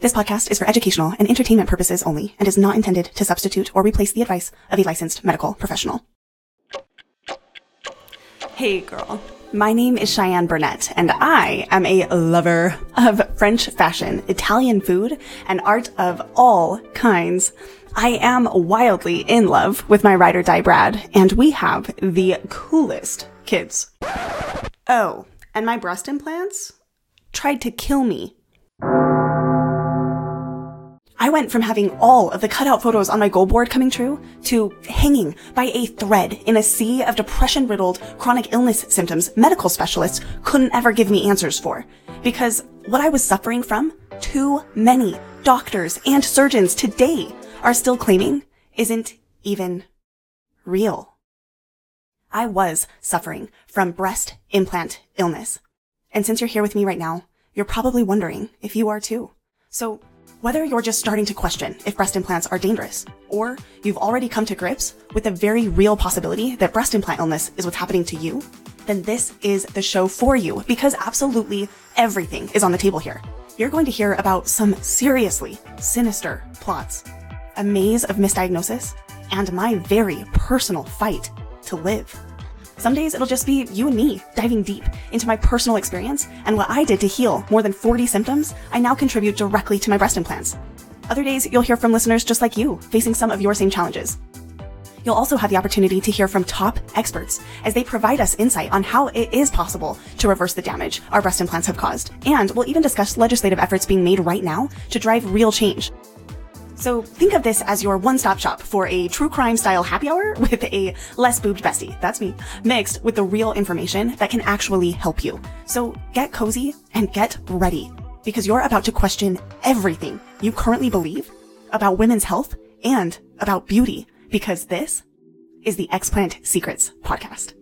This podcast is for educational and entertainment purposes only and is not intended to substitute or replace the advice of a licensed medical professional. Hey girl. My name is Cheyenne Burnett, and I am a lover of French fashion, Italian food, and art of all kinds. I am wildly in love with my ride or die Brad, and we have the coolest kids. Oh, and my breast implants tried to kill me. I went from having all of the cutout photos on my goal board coming true to hanging by a thread in a sea of depression riddled chronic illness symptoms medical specialists couldn't ever give me answers for. Because what I was suffering from, too many doctors and surgeons today are still claiming isn't even real. I was suffering from breast implant illness. And since you're here with me right now, you're probably wondering if you are too. So whether you're just starting to question if breast implants are dangerous, or you've already come to grips with the very real possibility that breast implant illness is what's happening to you, then this is the show for you because absolutely everything is on the table here. You're going to hear about some seriously sinister plots, a maze of misdiagnosis, and my very personal fight to live. Some days it'll just be you and me diving deep into my personal experience and what I did to heal more than 40 symptoms I now contribute directly to my breast implants. Other days you'll hear from listeners just like you facing some of your same challenges. You'll also have the opportunity to hear from top experts as they provide us insight on how it is possible to reverse the damage our breast implants have caused. And we'll even discuss legislative efforts being made right now to drive real change. So think of this as your one-stop shop for a true crime style happy hour with a less boobed bestie. That's me. Mixed with the real information that can actually help you. So get cozy and get ready because you're about to question everything you currently believe about women's health and about beauty because this is the Explant Secrets podcast.